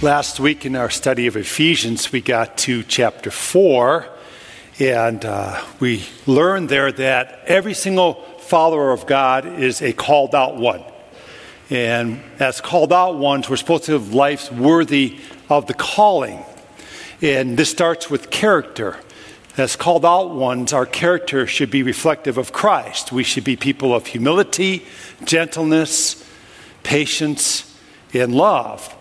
Last week in our study of Ephesians, we got to chapter 4, and uh, we learned there that every single follower of God is a called out one. And as called out ones, we're supposed to live lives worthy of the calling. And this starts with character. As called out ones, our character should be reflective of Christ. We should be people of humility, gentleness, patience, and love.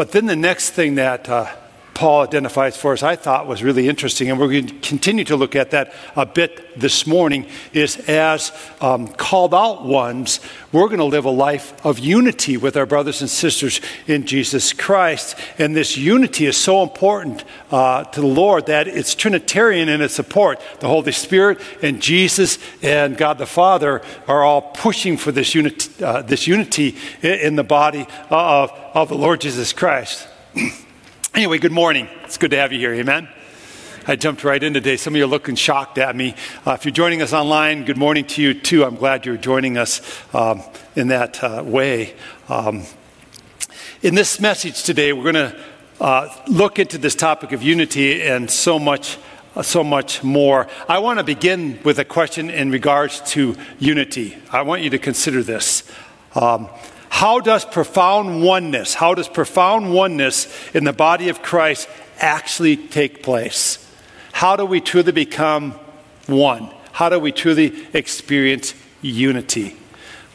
But then the next thing that uh, Paul identifies for us, I thought was really interesting, and we're going to continue to look at that a bit this morning, is as um, called out ones, we're going to live a life of unity with our brothers and sisters in Jesus Christ. And this unity is so important uh, to the Lord that it's Trinitarian in its support. The Holy Spirit and Jesus and God the Father are all pushing for this unity, uh, this unity in the body of, of the Lord Jesus Christ. Anyway, good morning. It's good to have you here. Amen. I jumped right in today. Some of you are looking shocked at me. Uh, if you're joining us online, good morning to you too. I'm glad you're joining us um, in that uh, way. Um, in this message today, we're going to uh, look into this topic of unity and so much, uh, so much more. I want to begin with a question in regards to unity. I want you to consider this. Um, how does profound oneness, how does profound oneness in the body of Christ actually take place? How do we truly become one? How do we truly experience unity?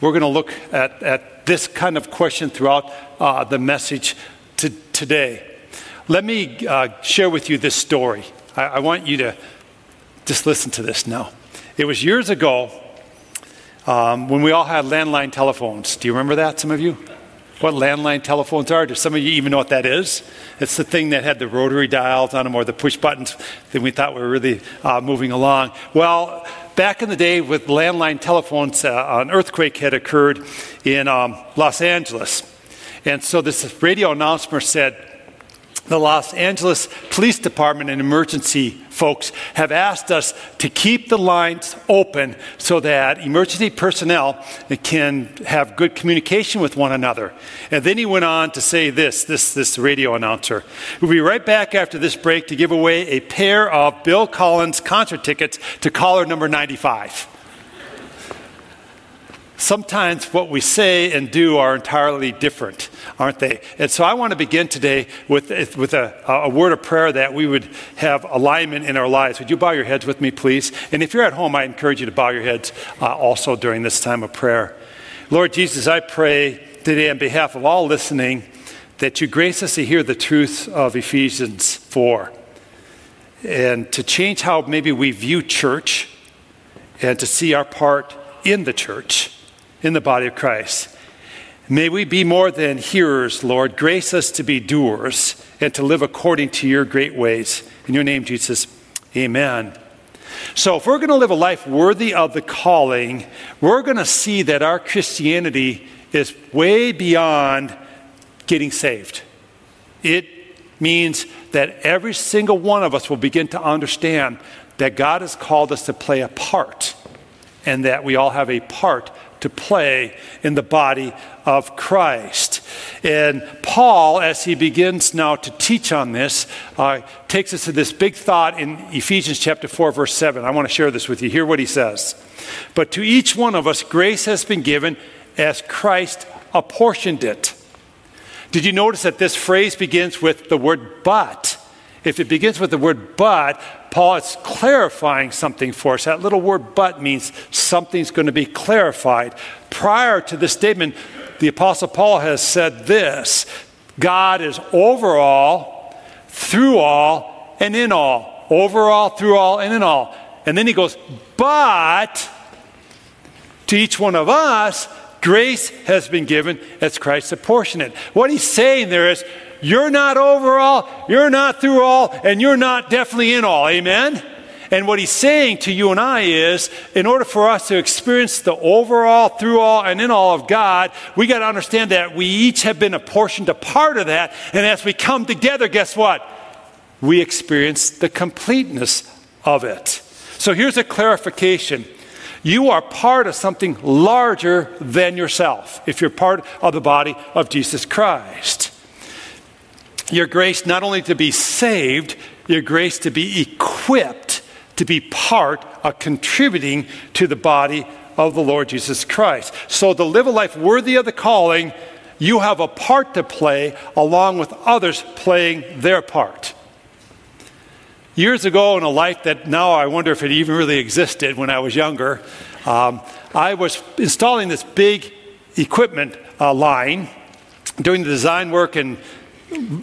We're going to look at, at this kind of question throughout uh, the message to, today. Let me uh, share with you this story. I, I want you to just listen to this now. It was years ago um, when we all had landline telephones. Do you remember that, some of you? What landline telephones are? Do some of you even know what that is? It's the thing that had the rotary dials on them or the push buttons that we thought we were really uh, moving along. Well, back in the day with landline telephones, uh, an earthquake had occurred in um, Los Angeles. And so this radio announcer said, the Los Angeles Police Department and emergency folks have asked us to keep the lines open so that emergency personnel can have good communication with one another. And then he went on to say this, this, this radio announcer. We'll be right back after this break to give away a pair of Bill Collins concert tickets to caller number 95 sometimes what we say and do are entirely different, aren't they? And so I want to begin today with, with a, a, word of prayer that we would have alignment in our lives. Would you bow your heads with me, please? And if you're at home, I encourage you to bow your heads uh, also during this time of prayer. Lord Jesus, I pray today on behalf of all listening that you grace us to hear the truth of Ephesians 4 and to change how maybe we view church and to see our part in the church in the body of Christ. May we be more than hearers, Lord. Grace us to be doers and to live according to your great ways. In your name, Jesus, amen. So, if we're going to live a life worthy of the calling, we're going to see that our Christianity is way beyond getting saved. It means that every single one of us will begin to understand that God has called us to play a part and that we all have a part to play in the body of Christ. And Paul, as he begins now to teach on this, uh, takes us to this big thought in Ephesians chapter 4, verse 7. I want to share this with you. Hear what he says. But to each one of us, grace has been given as Christ apportioned it. Did you notice that this phrase begins with the word but? If it begins with the word but, Paul is clarifying something for us. That little word but means something's going to be clarified. Prior to this statement, the Apostle Paul has said this God is over all, through all, and in all. Over all, through all, and in all. And then he goes, but to each one of us, grace has been given as Christ apportioned What he's saying there is, you're not over all, you're not through all, and you're not definitely in all. Amen? And what he's saying to you and I is in order for us to experience the overall, through all, and in all of God, we got to understand that we each have been apportioned a part of that. And as we come together, guess what? We experience the completeness of it. So here's a clarification. You are part of something larger than yourself if you're part of the body of Jesus Christ. Your grace not only to be saved, your grace to be equipped to be part of contributing to the body of the Lord Jesus Christ. So, to live a life worthy of the calling, you have a part to play along with others playing their part. Years ago, in a life that now I wonder if it even really existed when I was younger, um, I was installing this big equipment uh, line, doing the design work and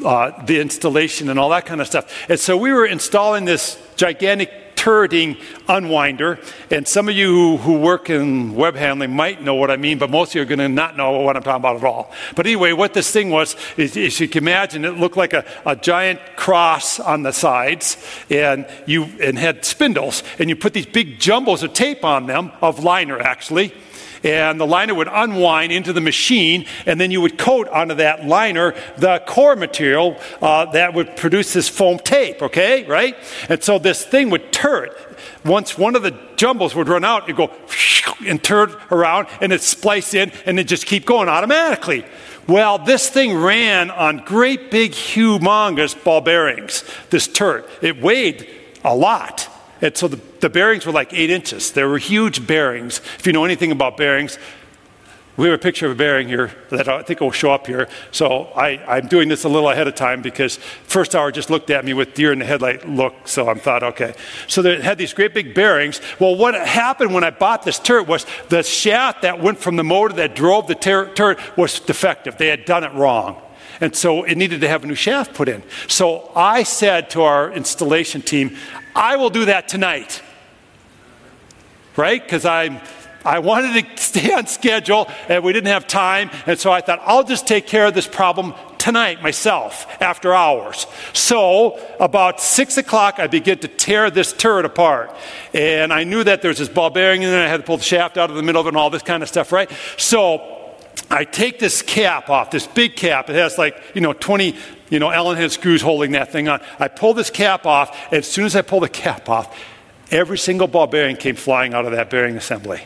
uh, the installation and all that kind of stuff. And so we were installing this gigantic turreting unwinder. And some of you who, who, work in web handling might know what I mean, but most of you are going to not know what I'm talking about at all. But anyway, what this thing was, is, is you can imagine, it looked like a, a giant cross on the sides, and you and had spindles, and you put these big jumbles of tape on them, of liner actually and the liner would unwind into the machine, and then you would coat onto that liner the core material uh, that would produce this foam tape, okay, right? And so this thing would turret. Once one of the jumbles would run out, it'd go and turn around, and it'd splice in, and it'd just keep going automatically. Well, this thing ran on great big, humongous ball bearings, this turret. It weighed a lot. And so the, the bearings were like eight inches. They were huge bearings. If you know anything about bearings, we have a picture of a bearing here that I think will show up here. So I, am doing this a little ahead of time because first hour just looked at me with deer in the headlight look. So I thought, okay. So they had these great big bearings. Well, what happened when I bought this turret was the shaft that went from the motor that drove the tur- turret was defective. They had done it wrong. And so it needed to have a new shaft put in. So I said to our installation team, I will do that tonight. Right? Because I'm I wanted to stay on schedule and we didn't have time. And so I thought, I'll just take care of this problem tonight myself after hours. So about six o'clock, I begin to tear this turret apart. And I knew that there's this ball bearing and then I had to pull the shaft out of the middle of it and all this kind of stuff, right? So I take this cap off, this big cap. It has like, you know, 20 you know, Allen head screws holding that thing on. I pull this cap off, and as soon as I pull the cap off, every single ball bearing came flying out of that bearing assembly.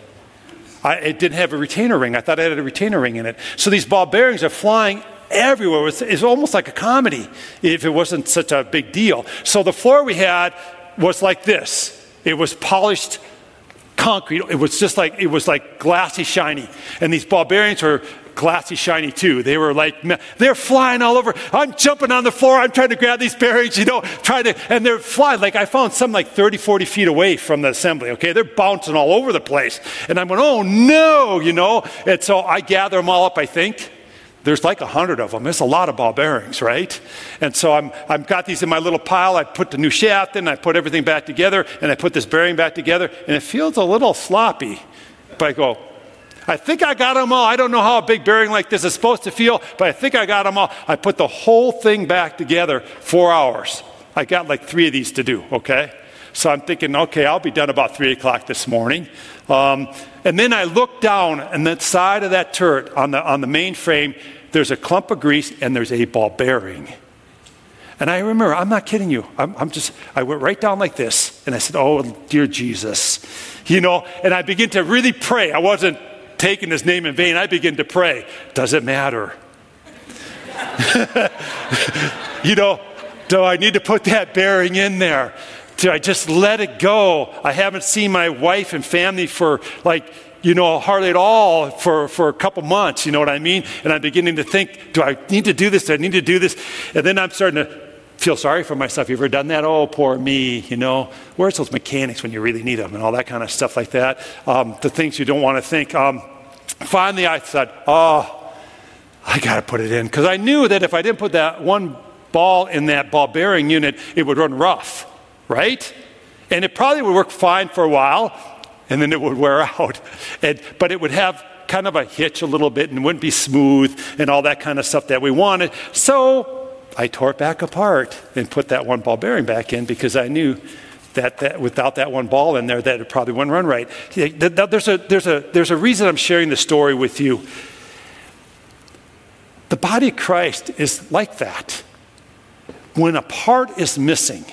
I, it didn't have a retainer ring. I thought it had a retainer ring in it. So these ball bearings are flying everywhere. It's, it's almost like a comedy if it wasn't such a big deal. So the floor we had was like this. It was polished concrete. It was just like it was like glassy shiny. And these ball bearings were glassy shiny too. They were like, they're flying all over. I'm jumping on the floor. I'm trying to grab these bearings, you know, trying to, and they're flying. Like I found some like 30, 40 feet away from the assembly, okay? They're bouncing all over the place. And I'm going, oh no, you know? And so I gather them all up, I think. There's like a hundred of them. There's a lot of ball bearings, right? And so I'm, I've got these in my little pile. I put the new shaft in, I put everything back together, and I put this bearing back together, and it feels a little sloppy. But I go, I think I got them all. I don't know how a big bearing like this is supposed to feel, but I think I got them all. I put the whole thing back together four hours. I got like three of these to do, okay? So I'm thinking, okay, I'll be done about three o'clock this morning. Um, and then I look down, and the side of that turret on the, on the main frame, there's a clump of grease and there's a ball bearing. And I remember, I'm not kidding you. I'm, I'm, just, I went right down like this, and I said, Oh, dear Jesus. You know, and I began to really pray. I wasn't taking his name in vain, I begin to pray, does it matter? you know, do I need to put that bearing in there? Do I just let it go? I haven't seen my wife and family for like, you know, hardly at all for, for a couple months, you know what I mean? And I'm beginning to think, do I need to do this? Do I need to do this? And then I'm starting to feel sorry for myself. You ever done that? Oh, poor me, you know. Where's those mechanics when you really need them and all that kind of stuff like that? Um, the things you don't want to think. Um, finally, I said, oh, I got to put it in. Because I knew that if I didn't put that one ball in that ball bearing unit, it would run rough, right? And it probably would work fine for a while, and then it would wear out. And, but it would have kind of a hitch a little bit and wouldn't be smooth and all that kind of stuff that we wanted. So I tore it back apart and put that one ball bearing back in because I knew that, that without that one ball in there, that it probably wouldn't run right. There's a, there's, a, there's a reason I'm sharing the story with you. The body of Christ is like that. When a part is missing,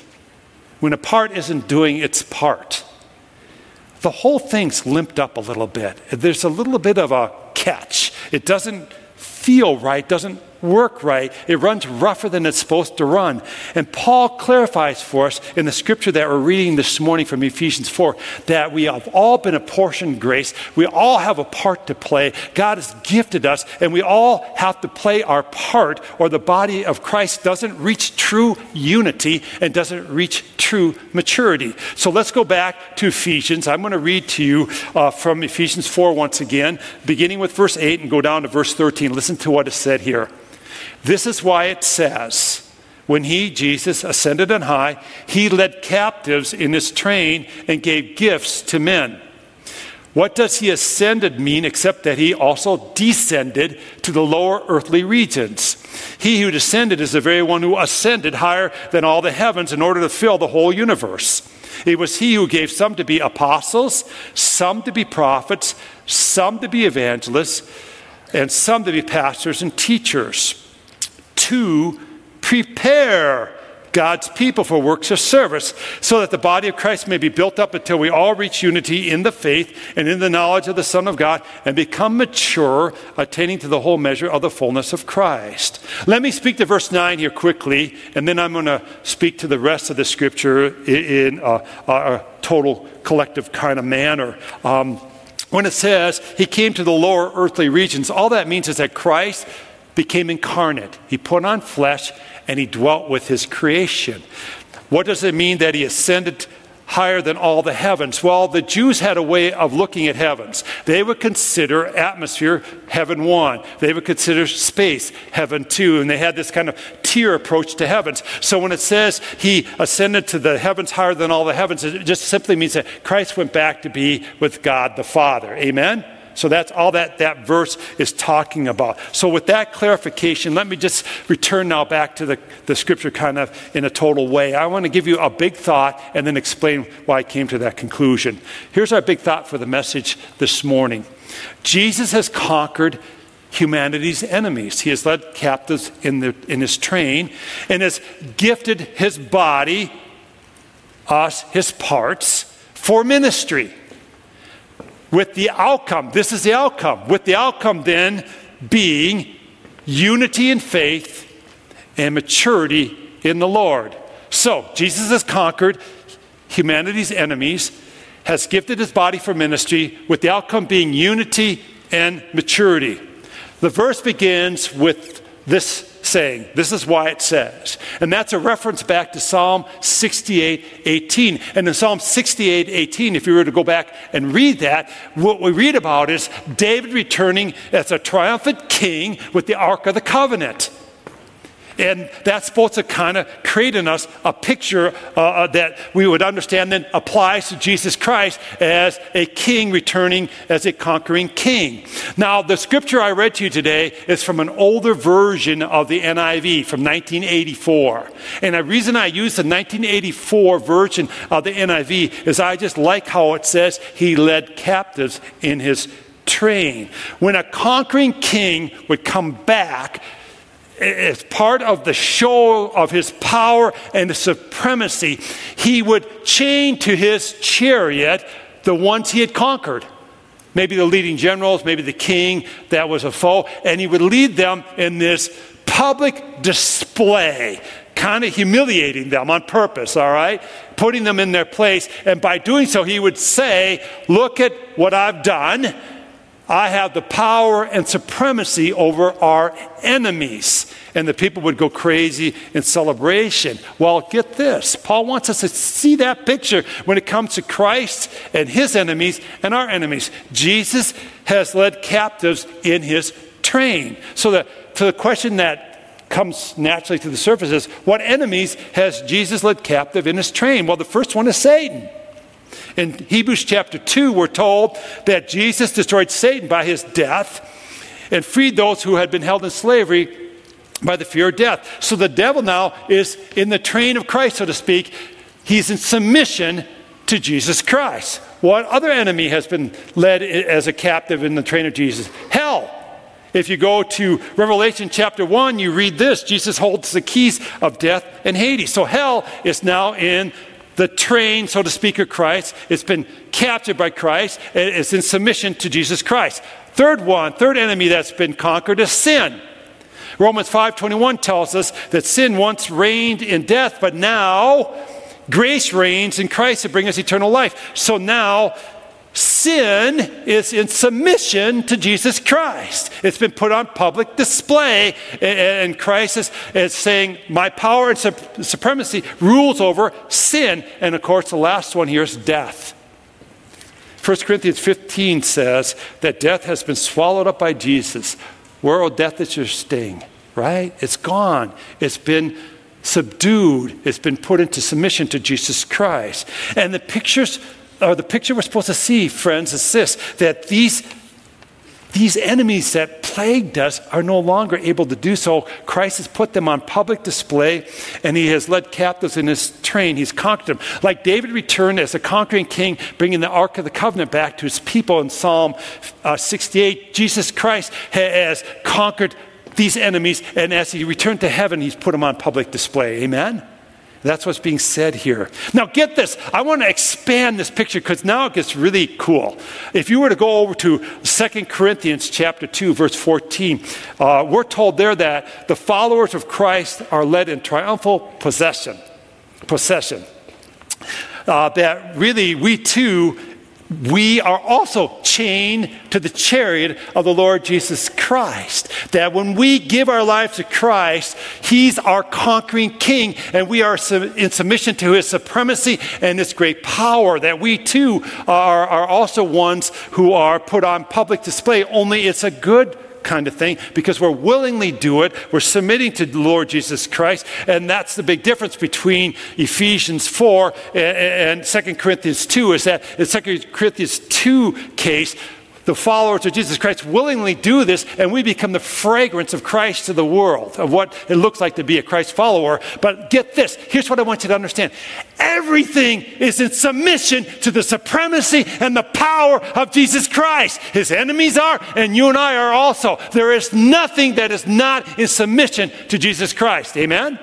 when a part isn't doing its part, the whole thing's limped up a little bit. There's a little bit of a catch. It doesn't feel right, doesn't work right. It runs rougher than it's supposed to run. And Paul clarifies for us in the scripture that we're reading this morning from Ephesians 4 that we have all been apportioned grace. We all have a part to play. God has gifted us, and we all have to play our part, or the body of Christ doesn't reach true unity and doesn't reach true maturity. So let's go back to Ephesians. I'm going to read to you uh, from Ephesians 4 once again, beginning with verse 8 and go down to verse 13. Listen to what is said here. This is why it says, when he, Jesus, ascended on high, he led captives in his train and gave gifts to men. What does he ascended mean except that he also descended to the lower earthly regions? He who descended is the very one who ascended higher than all the heavens in order to fill the whole universe. It was he who gave some to be apostles, some to be prophets, some to be evangelists, and some to be pastors and teachers to prepare God's people for works of service, so that the body of Christ may be built up until we all reach unity in the faith and in the knowledge of the Son of God and become mature, attaining to the whole measure of the fullness of Christ. Let me speak to verse 9 here quickly, and then I'm going to speak to the rest of the scripture in a, a total collective kind of manner. Um, when it says he came to the lower earthly regions, all that means is that Christ became incarnate. He put on flesh and he dwelt with his creation. What does it mean that he ascended higher than all the heavens? Well, the Jews had a way of looking at heavens. They would consider atmosphere heaven one, they would consider space heaven two, and they had this kind of tier approach to heavens. So when it says he ascended to the heavens higher than all the heavens, it just simply means that Christ went back to be with God the Father. Amen? So that's all that that verse is talking about. So with that clarification, let me just return now back to the, the scripture kind of in a total way. I want to give you a big thought and then explain why I came to that conclusion. Here's our big thought for the message this morning. Jesus has conquered humanity's enemies. He has led captives in, the, in his train and has gifted his body, us, his parts, for ministry with the outcome, this is the outcome, with the outcome then being unity in faith and maturity in the Lord. So, Jesus has conquered humanity's enemies, has gifted his body for ministry, with the outcome being unity and maturity. The verse begins with this saying. This is why it says. And that's a reference back to Psalm 68 18. And in Psalm 68 18, if you were to go back and read that, what we read about is David returning as a triumphant king with the Ark of the Covenant. And that's supposed to kind of create in us a picture uh, uh, that we would understand then applies to Jesus Christ as a king returning as a conquering king. Now, the scripture I read to you today is from an older version of the NIV from 1984. And the reason I use the 1984 version of the NIV is I just like how it says he led captives in his train. When a conquering king would come back, as part of the show of his power and supremacy, he would chain to his chariot the ones he had conquered. Maybe the leading generals, maybe the king that was a foe, and he would lead them in this public display, kind of humiliating them on purpose, all right? Putting them in their place. And by doing so, he would say, Look at what I've done. I have the power and supremacy over our enemies. And the people would go crazy in celebration. Well, get this Paul wants us to see that picture when it comes to Christ and his enemies and our enemies. Jesus has led captives in his train. So, the, to the question that comes naturally to the surface is what enemies has Jesus led captive in his train? Well, the first one is Satan. In Hebrews chapter 2, we're told that Jesus destroyed Satan by his death and freed those who had been held in slavery by the fear of death. So the devil now is in the train of Christ, so to speak. He's in submission to Jesus Christ. What other enemy has been led as a captive in the train of Jesus? Hell. If you go to Revelation chapter 1, you read this Jesus holds the keys of death and Hades. So hell is now in the train, so to speak, of Christ. It's been captured by Christ. It's in submission to Jesus Christ. Third one, third enemy that's been conquered is sin. Romans 5:21 tells us that sin once reigned in death, but now grace reigns in Christ to bring us eternal life. So now sin is in submission to Jesus Christ. It's been put on public display, and Christ is, is saying, My power and supremacy rules over sin. And of course, the last one here is death. 1 Corinthians 15 says that death has been swallowed up by Jesus. Where, oh, death is your sting, right? It's gone. It's been subdued. It's been put into submission to Jesus Christ. And the pictures or the picture we're supposed to see, friends, is this that these, these enemies that plagued us are no longer able to do so. Christ has put them on public display and he has led captives in his train. He's conquered them. Like David returned as a conquering king, bringing the Ark of the Covenant back to his people in Psalm uh, 68, Jesus Christ has conquered these enemies, and as he returned to heaven, he's put them on public display. Amen? That's what's being said here. Now, get this. I want to expand this picture because now it gets really cool. If you were to go over to 2 Corinthians chapter 2, verse 14, uh, we're told there that the followers of Christ are led in triumphal possession. Possession. Uh, that really we too we are also chained to the chariot of the Lord Jesus Christ. That when we give our lives to Christ, He's our conquering King, and we are in submission to His supremacy and His great power. That we too are, are also ones who are put on public display, only it's a good kind of thing because we're willingly do it. We're submitting to the Lord Jesus Christ. And that's the big difference between Ephesians 4 and, and 2 Corinthians 2 is that in 2 Corinthians 2 case, the followers of Jesus Christ willingly do this, and we become the fragrance of Christ to the world, of what it looks like to be a Christ follower. But get this here's what I want you to understand everything is in submission to the supremacy and the power of Jesus Christ. His enemies are, and you and I are also. There is nothing that is not in submission to Jesus Christ. Amen?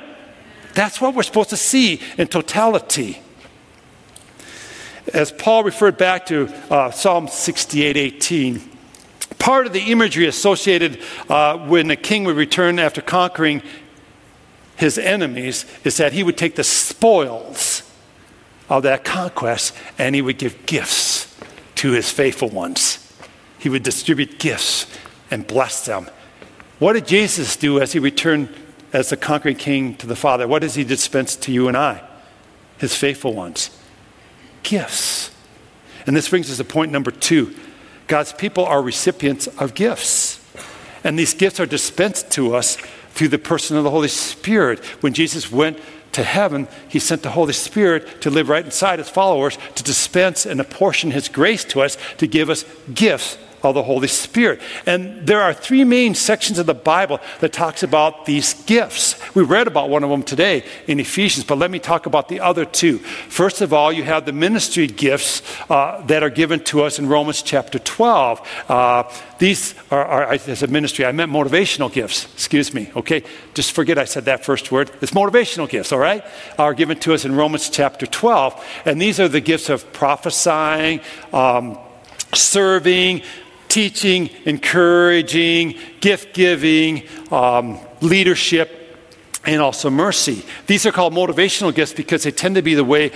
That's what we're supposed to see in totality as Paul referred back to uh, Psalm 68 18, part of the imagery associated uh, when the king would return after conquering his enemies is that he would take the spoils of that conquest and he would give gifts to his faithful ones. He would distribute gifts and bless them. What did Jesus do as he returned as the conquering king to the Father? What does he dispense to you and I, his faithful ones? Gifts. And this brings us to point number two God's people are recipients of gifts. And these gifts are dispensed to us through the person of the Holy Spirit. When Jesus went to heaven, he sent the Holy Spirit to live right inside his followers, to dispense and apportion his grace to us, to give us gifts of the Holy Spirit. And there are three main sections of the Bible that talks about these gifts. We read about one of them today in Ephesians, but let me talk about the other two. First of all, you have the ministry gifts uh, that are given to us in Romans chapter 12. Uh, these are, are, as a ministry, I meant motivational gifts. Excuse me, okay? Just forget I said that first word. It's motivational gifts, all right? Are given to us in Romans chapter 12. And these are the gifts of prophesying, um, serving, teaching, encouraging, gift giving, um, leadership, and also mercy. These are called motivational gifts because they tend to be the way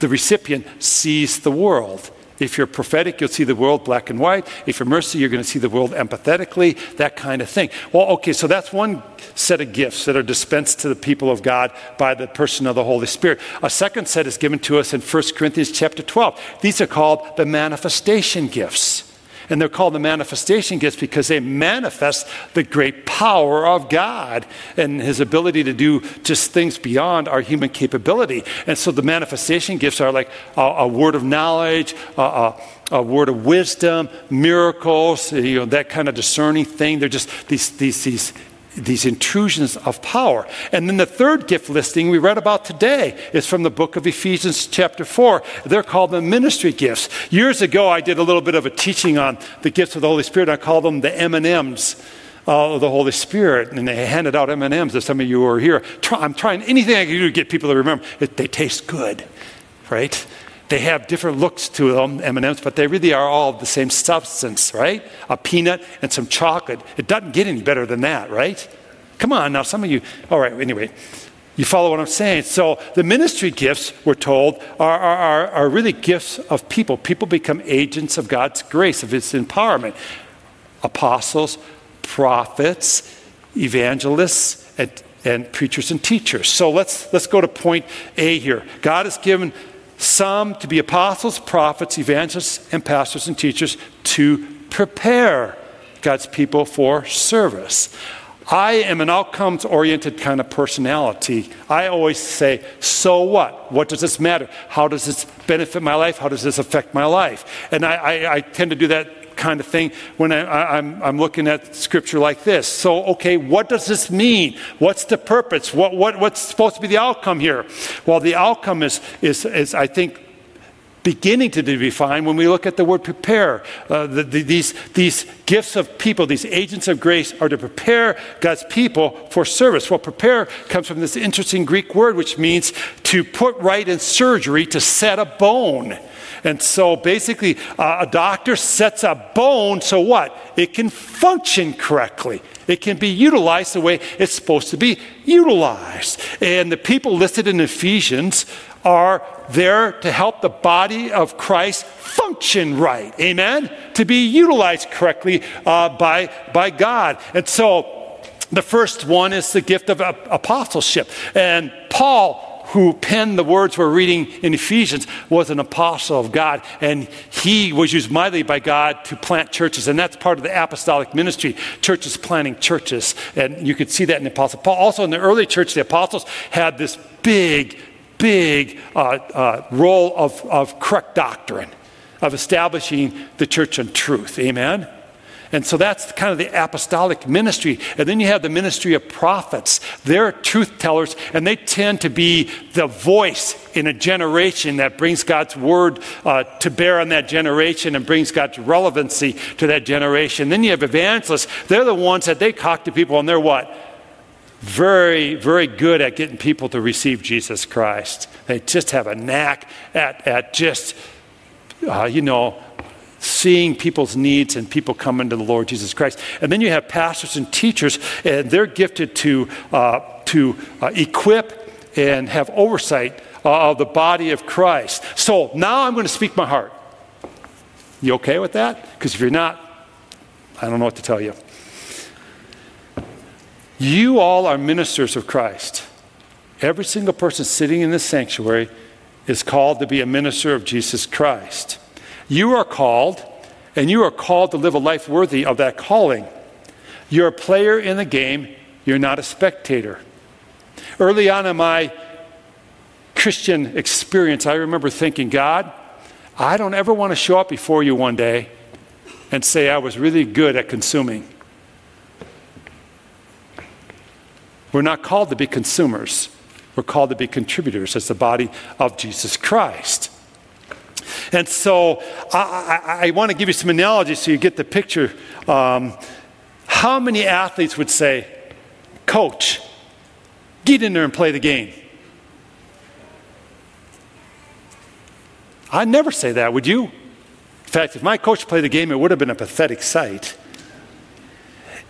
the recipient sees the world. If you're prophetic, you'll see the world black and white. If you're mercy, you're going to see the world empathetically, that kind of thing. Well, okay, so that's one set of gifts that are dispensed to the people of God by the person of the Holy Spirit. A second set is given to us in 1 Corinthians chapter 12. These are called the manifestation gifts. And they're called the manifestation gifts because they manifest the great power of God and his ability to do just things beyond our human capability. And so the manifestation gifts are like a, a word of knowledge, a, a, a, word of wisdom, miracles, you know, that kind of discerning thing. They're just these, these, these these intrusions of power. And then the third gift listing we read about today is from the book of Ephesians, chapter 4. They're called the ministry gifts. Years ago, I did a little bit of a teaching on the gifts of the Holy Spirit. I called them the M&Ms of the Holy Spirit, and they handed out M&Ms to some of you who are here. I'm trying anything I can do to get people to remember. They taste good, right? They have different looks to them, M&Ms, but they really are all the same substance, right? A peanut and some chocolate. It doesn't get any better than that, right? Come on now, some of you. All right, anyway. You follow what I'm saying? So the ministry gifts, we're told, are, are, are, really gifts of people. People become agents of God's grace, of His empowerment. Apostles, prophets, evangelists, and, and preachers and teachers. So let's, let's go to point A here. God has given some to be apostles, prophets, evangelists, and pastors and teachers to prepare God's people for service. I am an outcomes oriented kind of personality. I always say, so what? What does this matter? How does this benefit my life? How does this affect my life? And I, I, I tend to do that kind of thing when I, am I'm, I'm looking at scripture like this. So, okay, what does this mean? What's the purpose? What, what, what's supposed to be the outcome here? Well, the outcome is, is, is I think, beginning to define when we look at the word prepare. Uh, the, the, these, these gifts of people, these agents of grace, are to prepare God's people for service. Well, prepare comes from this interesting Greek word, which means to put right in surgery, to set a bone. And so basically, uh, a doctor sets a bone so what? It can function correctly. It can be utilized the way it's supposed to be utilized. And the people listed in Ephesians are there to help the body of Christ function right. Amen? To be utilized correctly uh, by, by God. And so the first one is the gift of apostleship. And Paul, who penned the words we're reading in Ephesians, was an apostle of God, and he was used mightily by God to plant churches, and that's part of the apostolic ministry, churches planting churches, and you could see that in the apostle Paul. Also, in the early church, the apostles had this big big uh, uh, role of, of correct doctrine, of establishing the church on truth. Amen? And so that's kind of the apostolic ministry. And then you have the ministry of prophets. They're truth tellers, and they tend to be the voice in a generation that brings God's word uh, to bear on that generation and brings God's relevancy to that generation. Then you have evangelists. They're the ones that they talk to people, and they're what? very, very good at getting people to receive Jesus Christ. They just have a knack at, at just, uh, you know, seeing people's needs and people coming to the Lord Jesus Christ. And then you have pastors and teachers, and they're gifted to, uh, to uh, equip and have oversight of the body of Christ. So now I'm going to speak my heart. You okay with that? Because if you're not, I don't know what to tell you. You all are ministers of Christ. Every single person sitting in this sanctuary is called to be a minister of Jesus Christ. You are called, and you are called to live a life worthy of that calling. You're a player in the game, you're not a spectator. Early on in my Christian experience, I remember thinking, God, I don't ever want to show up before you one day and say I was really good at consuming. We're not called to be consumers, we're called to be contributors as the body of Jesus Christ. And so I, I, I want to give you some analogies so you get the picture. Um, how many athletes would say, Coach, get in there and play the game? I'd never say that, would you? In fact, if my coach played the game, it would have been a pathetic sight.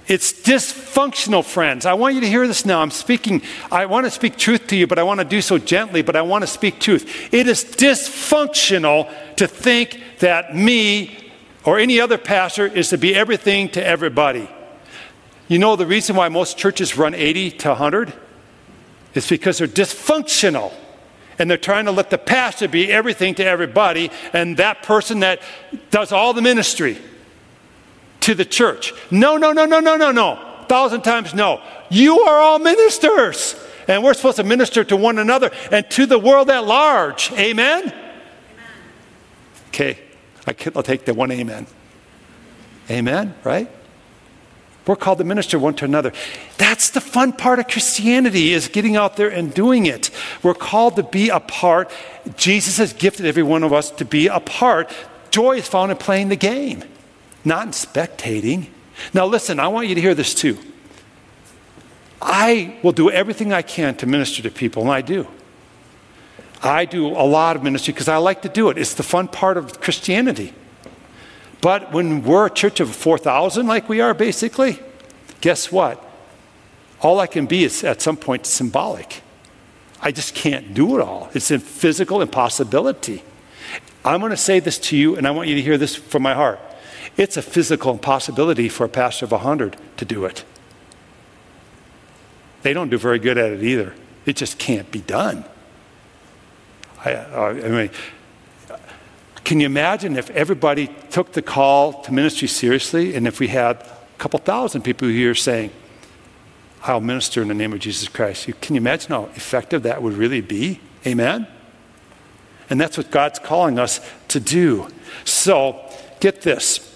It's dysfunctional, friends. I want you to hear this now. I'm speaking, I want to speak truth to you, but I want to do so gently, but I want to speak truth. It is dysfunctional to think that me or any other pastor is to be everything to everybody. You know the reason why most churches run 80 to 100? It's because they're dysfunctional and they're trying to let the pastor be everything to everybody, and that person that does all the ministry to the church. No, no, no, no, no, no, no. A thousand times no. You are all ministers. And we're supposed to minister to one another and to the world at large. Amen? amen. Okay, I'll take the one amen. Amen, right? We're called to minister one to another. That's the fun part of Christianity is getting out there and doing it. We're called to be a part. Jesus has gifted every one of us to be a part. Joy is found in playing the game not in spectating. Now, listen, I want you to hear this too. I will do everything I can to minister to people, and I do. I do a lot of ministry because I like to do it. It's the fun part of Christianity. But when we're a church of 4,000, like we are basically, guess what? all I can be is at some point symbolic. I just can't do it all. It's a physical impossibility. I'm going to say this to you, and I want you to hear this from my heart. It's a physical impossibility for a pastor of 100 to do it. They don't do very good at it either. It just can't be done. I, uh, I mean, can you imagine if everybody took the call to ministry seriously and if we had a couple thousand people here saying, I'll minister in the name of Jesus Christ? Can you imagine how effective that would really be? Amen? And that's what God's calling us to do. So, get this.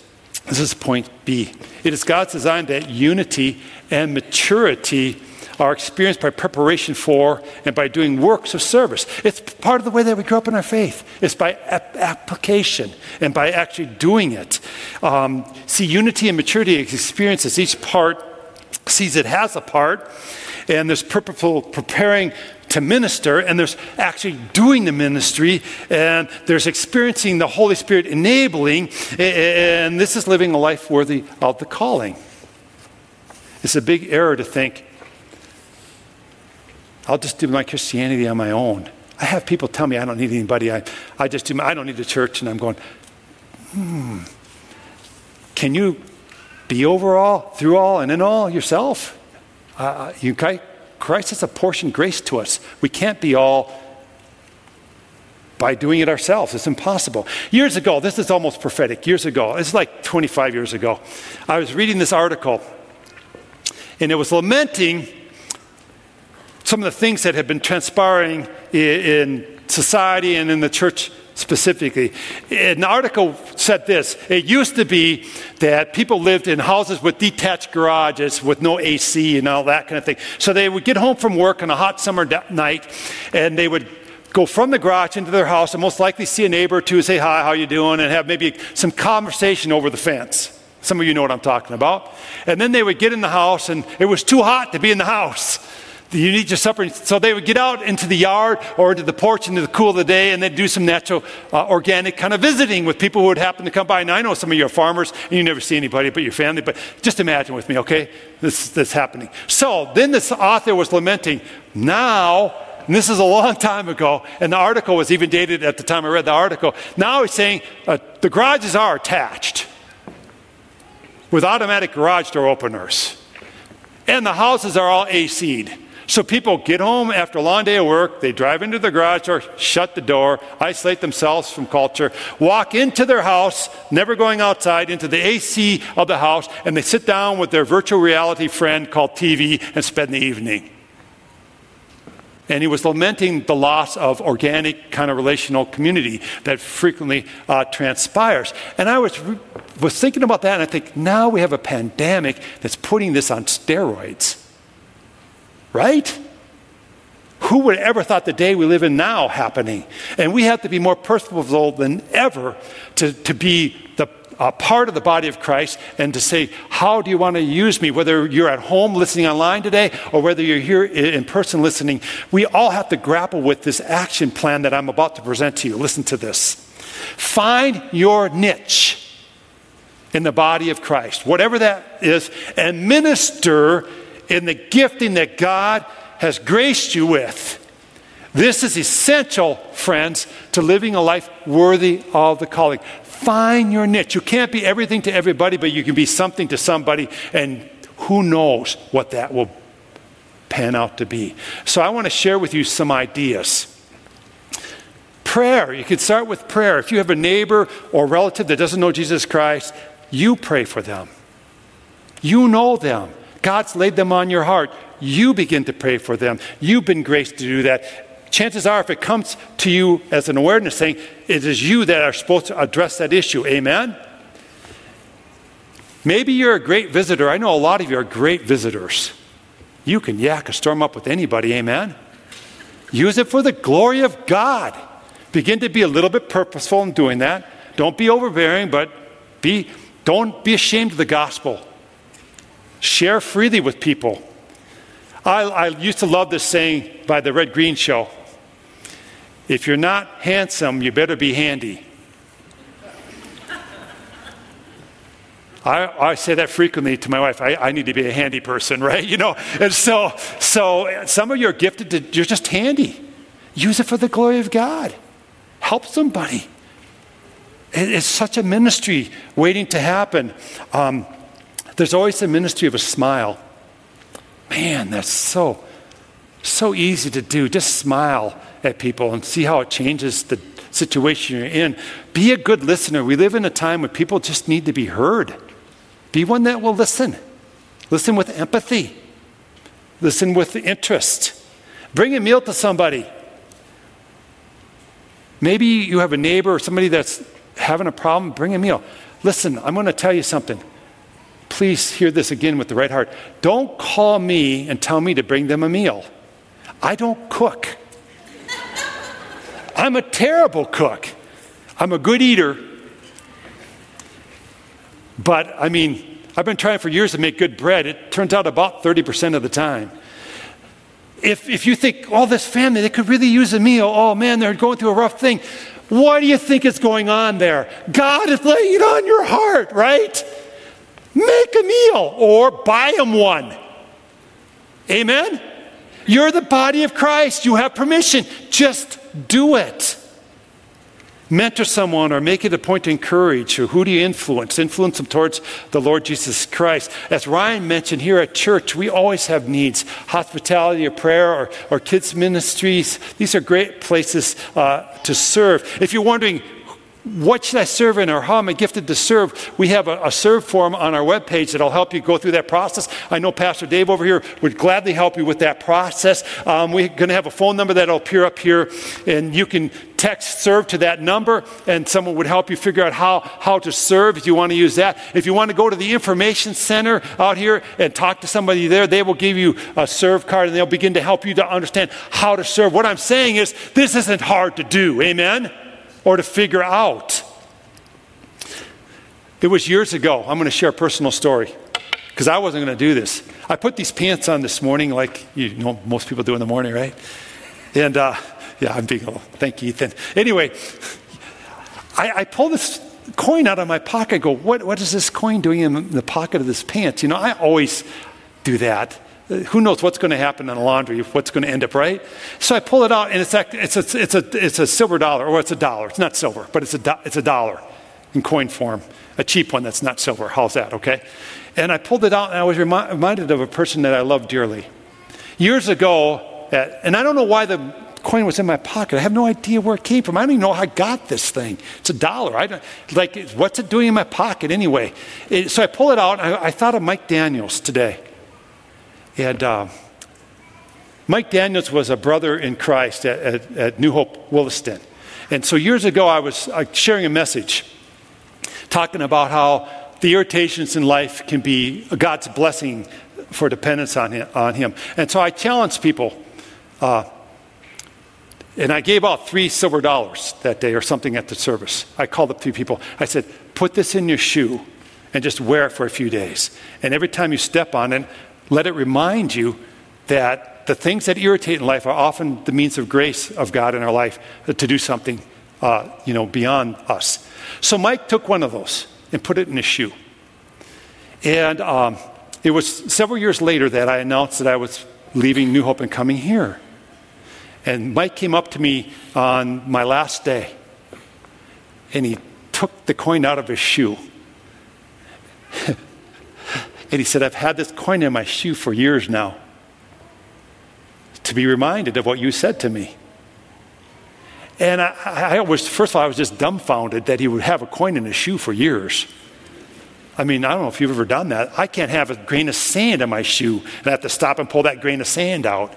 This is point B. It is God's design that unity and maturity are experienced by preparation for and by doing works of service. It's part of the way that we grow up in our faith. It's by ap- application and by actually doing it. Um, see, unity and maturity experiences each part sees it has a part, and there's purposeful preparing to minister, and there's actually doing the ministry, and there's experiencing the Holy Spirit enabling, and this is living a life worthy of the calling. It's a big error to think, I'll just do my Christianity on my own. I have people tell me I don't need anybody. I, I just do my, I don't need a church, and I'm going, hmm. Can you be over all, through all, and in all yourself? Uh, you, Christ has apportioned grace to us. We can't be all by doing it ourselves. It's impossible. Years ago, this is almost prophetic. Years ago, it's like 25 years ago, I was reading this article, and it was lamenting some of the things that have been transpiring in society and in the church specifically. An article said this It used to be that people lived in houses with detached garages with no AC and all that kind of thing. So they would get home from work on a hot summer night and they would go from the garage into their house and most likely see a neighbor or two say hi how you doing and have maybe some conversation over the fence some of you know what i'm talking about and then they would get in the house and it was too hot to be in the house you need your supper. So they would get out into the yard or into the porch into the cool of the day and they'd do some natural, uh, organic kind of visiting with people who would happen to come by. Now, I know some of you are farmers and you never see anybody but your family, but just imagine with me, okay? This, this is happening. So then this author was lamenting, now, and this is a long time ago, and the article was even dated at the time I read the article. Now he's saying uh, the garages are attached with automatic garage door openers. And the houses are all AC'd. So people get home after a long day of work, they drive into the garage or shut the door, isolate themselves from culture, walk into their house, never going outside, into the AC of the house, and they sit down with their virtual reality friend called TV and spend the evening. And he was lamenting the loss of organic kind of relational community that frequently uh, transpires. And I was, was thinking about that, and I think now we have a pandemic that's putting this on steroids. Right? Who would ever thought the day we live in now happening? And we have to be more purposeful than ever to, to be the part of the body of Christ and to say, How do you want to use me? Whether you're at home listening online today or whether you're here in person listening, we all have to grapple with this action plan that I'm about to present to you. Listen to this. Find your niche in the body of Christ, whatever that is, and minister in the gifting that God has graced you with. This is essential, friends, to living a life worthy of the calling. Find your niche. You can't be everything to everybody, but you can be something to somebody, and who knows what that will pan out to be. So I want to share with you some ideas. Prayer. You can start with prayer. If you have a neighbor or relative that doesn't know Jesus Christ, you pray for them. You know them. God's laid them on your heart. You begin to pray for them. You've been graced to do that. Chances are, if it comes to you as an awareness saying, it is you that are supposed to address that issue. Amen? Maybe you're a great visitor. I know a lot of you are great visitors. You can yak a storm up with anybody. Amen? Use it for the glory of God. Begin to be a little bit purposeful in doing that. Don't be overbearing, but be, don't be ashamed of the gospel. Share freely with people. I, I used to love this saying by the Red Green Show if you're not handsome, you better be handy. I, I say that frequently to my wife. I, I need to be a handy person, right? You know, and so, so some of you are gifted to, you're just handy. Use it for the glory of God. Help somebody. It, it's such a ministry waiting to happen. Um, there's always the ministry of a smile. Man, that's so, so easy to do. Just smile at people and see how it changes the situation you're in. Be a good listener. We live in a time where people just need to be heard. Be one that will listen. Listen with empathy. Listen with interest. Bring a meal to somebody. Maybe you have a neighbor or somebody that's having a problem, bring a meal. Listen, I'm going to tell you something. Please hear this again with the right heart. Don't call me and tell me to bring them a meal. I don't cook. I'm a terrible cook. I'm a good eater. But I mean, I've been trying for years to make good bread. It turns out about 30% of the time. If, if you think, oh, this family, they could really use a meal. Oh, man, they're going through a rough thing. What do you think is going on there? God is laying it on your heart, right? Make a meal or buy them one. Amen? You're the body of Christ. You have permission. Just do it. Mentor someone or make it a point to encourage. Or who do you influence? Influence them towards the Lord Jesus Christ. As Ryan mentioned here at church, we always have needs hospitality or prayer or, or kids' ministries. These are great places uh, to serve. If you're wondering, what should I serve in or how am I gifted to serve? We have a, a, serve form on our webpage that'll help you go through that process. I know Pastor Dave over here would gladly help you with that process. Um, we're going to have a phone number that'll appear up here, and you can text serve to that number, and someone would help you figure out how, how to serve if you want to use that. If you want to go to the information center out here and talk to somebody there, they will give you a serve card and they'll begin to help you to understand how to serve. What I'm saying is, this isn't hard to do. Amen? Or to figure out. It was years ago. I'm going to share a personal story because I wasn't going to do this. I put these pants on this morning, like you know most people do in the morning, right? And uh, yeah, I'm being a little, thank you, Ethan. Anyway, I, I pull this coin out of my pocket. I go, what, what is this coin doing in the pocket of this pants? You know, I always do that who knows what's going to happen in the laundry, what's going to end up, right? So I pull it out, and it's, it's, a, it's, a, it's a silver dollar, or it's a dollar. It's not silver, but it's a, do, it's a dollar in coin form, a cheap one that's not silver. How's that, okay? And I pulled it out, and I was remi- reminded of a person that I love dearly. Years ago, at, and I don't know why the coin was in my pocket. I have no idea where it came from. I don't even know how I got this thing. It's a dollar. I don't, like, what's it doing in my pocket anyway? It, so I pull it out. I, I thought of Mike Daniels today. And uh, Mike Daniels was a brother in Christ at, at, at New Hope Williston. And so years ago, I was uh, sharing a message talking about how the irritations in life can be God's blessing for dependence on Him. On him. And so I challenged people, uh, and I gave out three silver dollars that day or something at the service. I called up three people. I said, Put this in your shoe and just wear it for a few days. And every time you step on it, let it remind you that the things that irritate in life are often the means of grace of God in our life to do something, uh, you know, beyond us. So Mike took one of those and put it in his shoe. And um, it was several years later that I announced that I was leaving New Hope and coming here. And Mike came up to me on my last day, and he took the coin out of his shoe. And he said, I've had this coin in my shoe for years now to be reminded of what you said to me. And I, I was, first of all, I was just dumbfounded that he would have a coin in his shoe for years. I mean, I don't know if you've ever done that. I can't have a grain of sand in my shoe and I have to stop and pull that grain of sand out.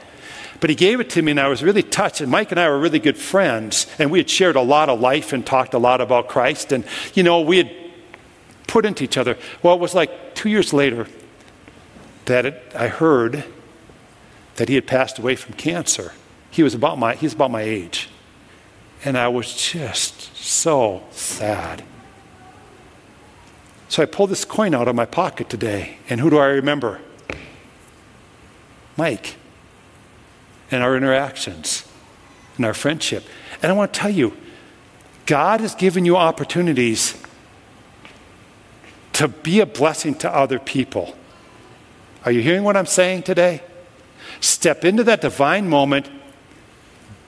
But he gave it to me, and I was really touched. And Mike and I were really good friends, and we had shared a lot of life and talked a lot about Christ. And, you know, we had put into each other. Well, it was like two years later that it, I heard that he had passed away from cancer. He was about my, he's about my age. And I was just so sad. So I pulled this coin out of my pocket today, and who do I remember? Mike. And our interactions and our friendship. And I want to tell you, God has given you opportunities to be a blessing to other people. Are you hearing what I'm saying today? Step into that divine moment,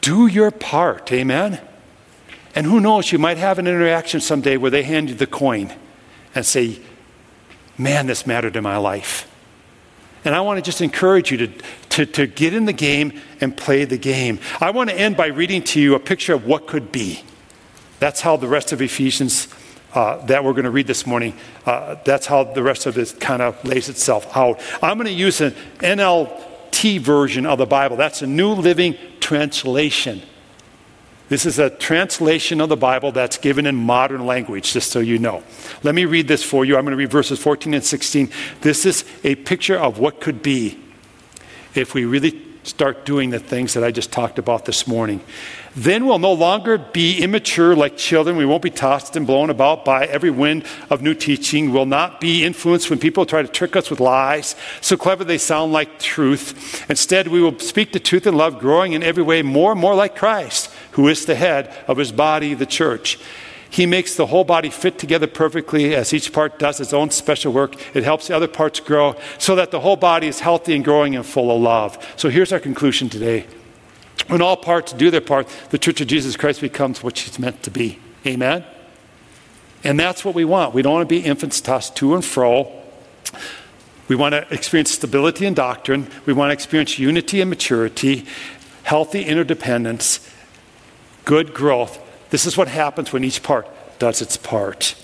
do your part, amen? And who knows, you might have an interaction someday where they hand you the coin and say, Man, this mattered in my life. And I want to just encourage you to, to, to get in the game and play the game. I want to end by reading to you a picture of what could be. That's how the rest of Ephesians uh, that we're going to read this morning, uh, that's how the rest of this kind of lays itself out. I'm going to use an NLT version of the Bible. That's a New Living Translation. This is a translation of the Bible that's given in modern language, just so you know. Let me read this for you. I'm going to read verses 14 and 16. This is a picture of what could be if we really start doing the things that I just talked about this morning. Then we'll no longer be immature like children. We won't be tossed and blown about by every wind of new teaching. We'll not be influenced when people try to trick us with lies, so clever they sound like truth. Instead, we will speak the truth in love, growing in every way more and more like Christ, who is the head of his body, the church. He makes the whole body fit together perfectly as each part does its own special work. It helps the other parts grow so that the whole body is healthy and growing and full of love. So here's our conclusion today. When all parts do their part, the Church of Jesus Christ becomes what she's meant to be. Amen? And that's what we want. We don't want to be infants tossed to and fro. We want to experience stability in doctrine. We want to experience unity and maturity, healthy interdependence, good growth, this is what happens when each part does its part.